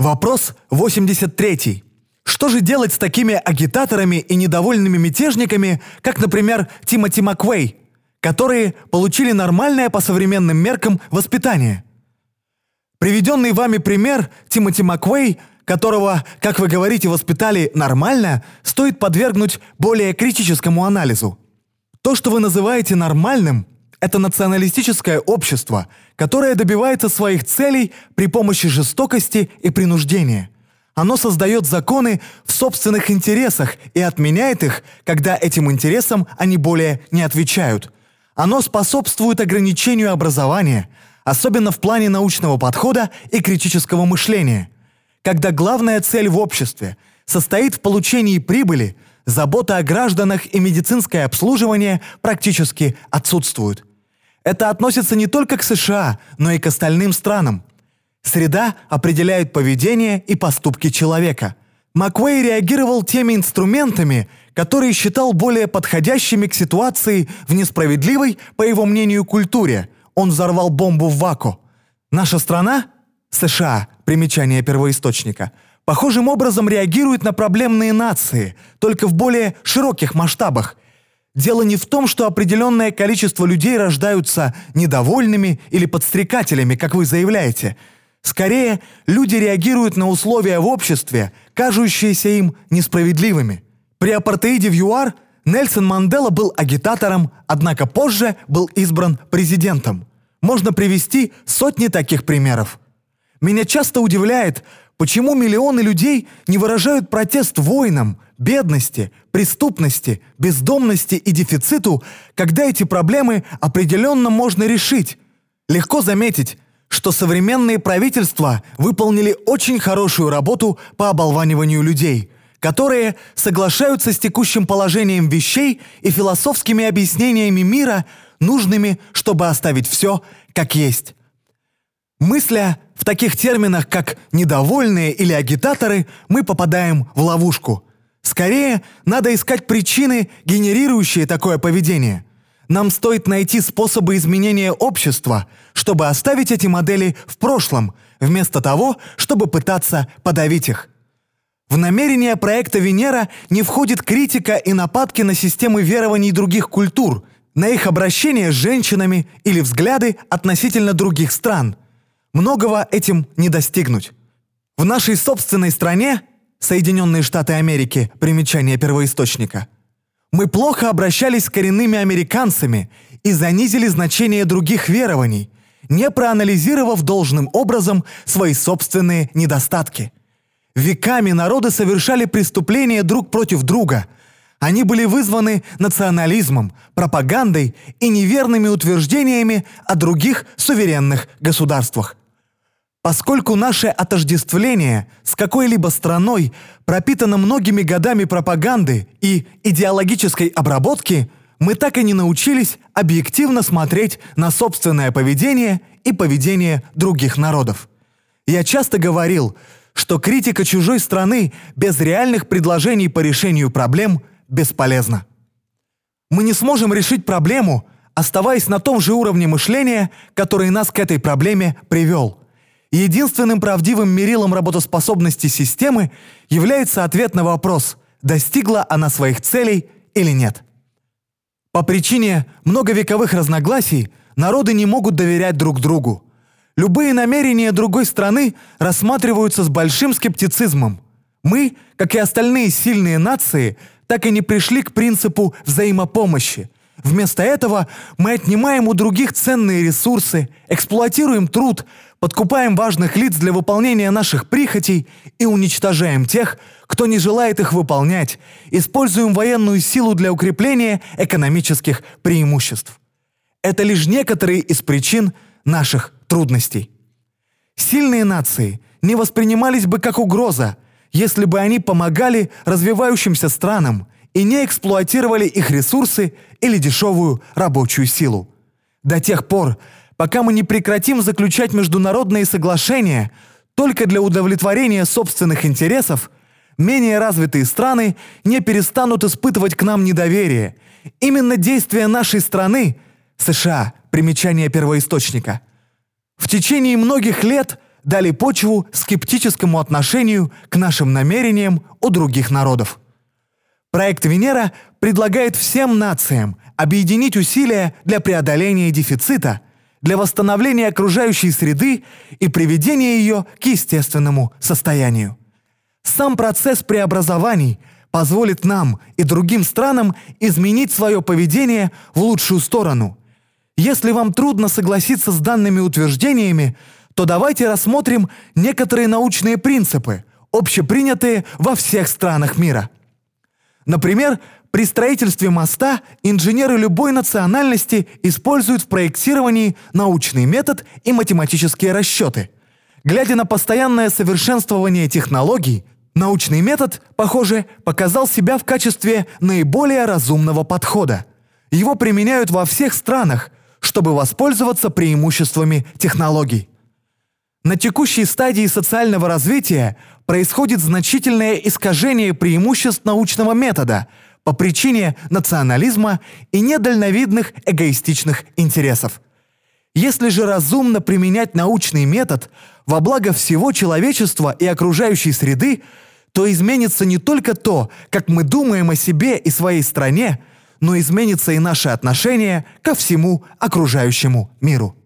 Вопрос 83. Что же делать с такими агитаторами и недовольными мятежниками, как, например, Тимоти Маквей, которые получили нормальное по современным меркам воспитание? Приведенный вами пример Тимоти Маквей, которого, как вы говорите, воспитали нормально, стоит подвергнуть более критическому анализу. То, что вы называете нормальным, это националистическое общество, которое добивается своих целей при помощи жестокости и принуждения. Оно создает законы в собственных интересах и отменяет их, когда этим интересам они более не отвечают. Оно способствует ограничению образования, особенно в плане научного подхода и критического мышления. Когда главная цель в обществе состоит в получении прибыли, забота о гражданах и медицинское обслуживание практически отсутствуют. Это относится не только к США, но и к остальным странам. Среда определяет поведение и поступки человека. Маквей реагировал теми инструментами, которые считал более подходящими к ситуации в несправедливой, по его мнению, культуре. Он взорвал бомбу в Ваку. Наша страна, США, примечание первоисточника, похожим образом реагирует на проблемные нации, только в более широких масштабах – Дело не в том, что определенное количество людей рождаются недовольными или подстрекателями, как вы заявляете. Скорее, люди реагируют на условия в обществе, кажущиеся им несправедливыми. При апартеиде в ЮАР Нельсон Мандела был агитатором, однако позже был избран президентом. Можно привести сотни таких примеров. Меня часто удивляет, почему миллионы людей не выражают протест войнам, бедности, преступности, бездомности и дефициту, когда эти проблемы определенно можно решить. Легко заметить, что современные правительства выполнили очень хорошую работу по оболваниванию людей, которые соглашаются с текущим положением вещей и философскими объяснениями мира, нужными, чтобы оставить все как есть. Мысля таких терминах, как «недовольные» или «агитаторы», мы попадаем в ловушку – Скорее, надо искать причины, генерирующие такое поведение. Нам стоит найти способы изменения общества, чтобы оставить эти модели в прошлом, вместо того, чтобы пытаться подавить их. В намерение проекта «Венера» не входит критика и нападки на системы верований других культур, на их обращение с женщинами или взгляды относительно других стран. Многого этим не достигнуть. В нашей собственной стране Соединенные Штаты Америки, примечание первоисточника. Мы плохо обращались с коренными американцами и занизили значение других верований, не проанализировав должным образом свои собственные недостатки. Веками народы совершали преступления друг против друга. Они были вызваны национализмом, пропагандой и неверными утверждениями о других суверенных государствах. Поскольку наше отождествление с какой-либо страной пропитано многими годами пропаганды и идеологической обработки, мы так и не научились объективно смотреть на собственное поведение и поведение других народов. Я часто говорил, что критика чужой страны без реальных предложений по решению проблем бесполезна. Мы не сможем решить проблему, оставаясь на том же уровне мышления, который нас к этой проблеме привел – Единственным правдивым мерилом работоспособности системы является ответ на вопрос, достигла она своих целей или нет. По причине многовековых разногласий народы не могут доверять друг другу. Любые намерения другой страны рассматриваются с большим скептицизмом. Мы, как и остальные сильные нации, так и не пришли к принципу взаимопомощи. Вместо этого мы отнимаем у других ценные ресурсы, эксплуатируем труд, подкупаем важных лиц для выполнения наших прихотей и уничтожаем тех, кто не желает их выполнять, используем военную силу для укрепления экономических преимуществ. Это лишь некоторые из причин наших трудностей. Сильные нации не воспринимались бы как угроза, если бы они помогали развивающимся странам и не эксплуатировали их ресурсы или дешевую рабочую силу. До тех пор, пока мы не прекратим заключать международные соглашения только для удовлетворения собственных интересов, менее развитые страны не перестанут испытывать к нам недоверие. Именно действия нашей страны, США, примечание первоисточника, в течение многих лет дали почву скептическому отношению к нашим намерениям у других народов. Проект Венера предлагает всем нациям объединить усилия для преодоления дефицита, для восстановления окружающей среды и приведения ее к естественному состоянию. Сам процесс преобразований позволит нам и другим странам изменить свое поведение в лучшую сторону. Если вам трудно согласиться с данными утверждениями, то давайте рассмотрим некоторые научные принципы, общепринятые во всех странах мира. Например, при строительстве моста инженеры любой национальности используют в проектировании научный метод и математические расчеты. Глядя на постоянное совершенствование технологий, научный метод, похоже, показал себя в качестве наиболее разумного подхода. Его применяют во всех странах, чтобы воспользоваться преимуществами технологий. На текущей стадии социального развития происходит значительное искажение преимуществ научного метода по причине национализма и недальновидных эгоистичных интересов. Если же разумно применять научный метод во благо всего человечества и окружающей среды, то изменится не только то, как мы думаем о себе и своей стране, но изменится и наше отношение ко всему окружающему миру.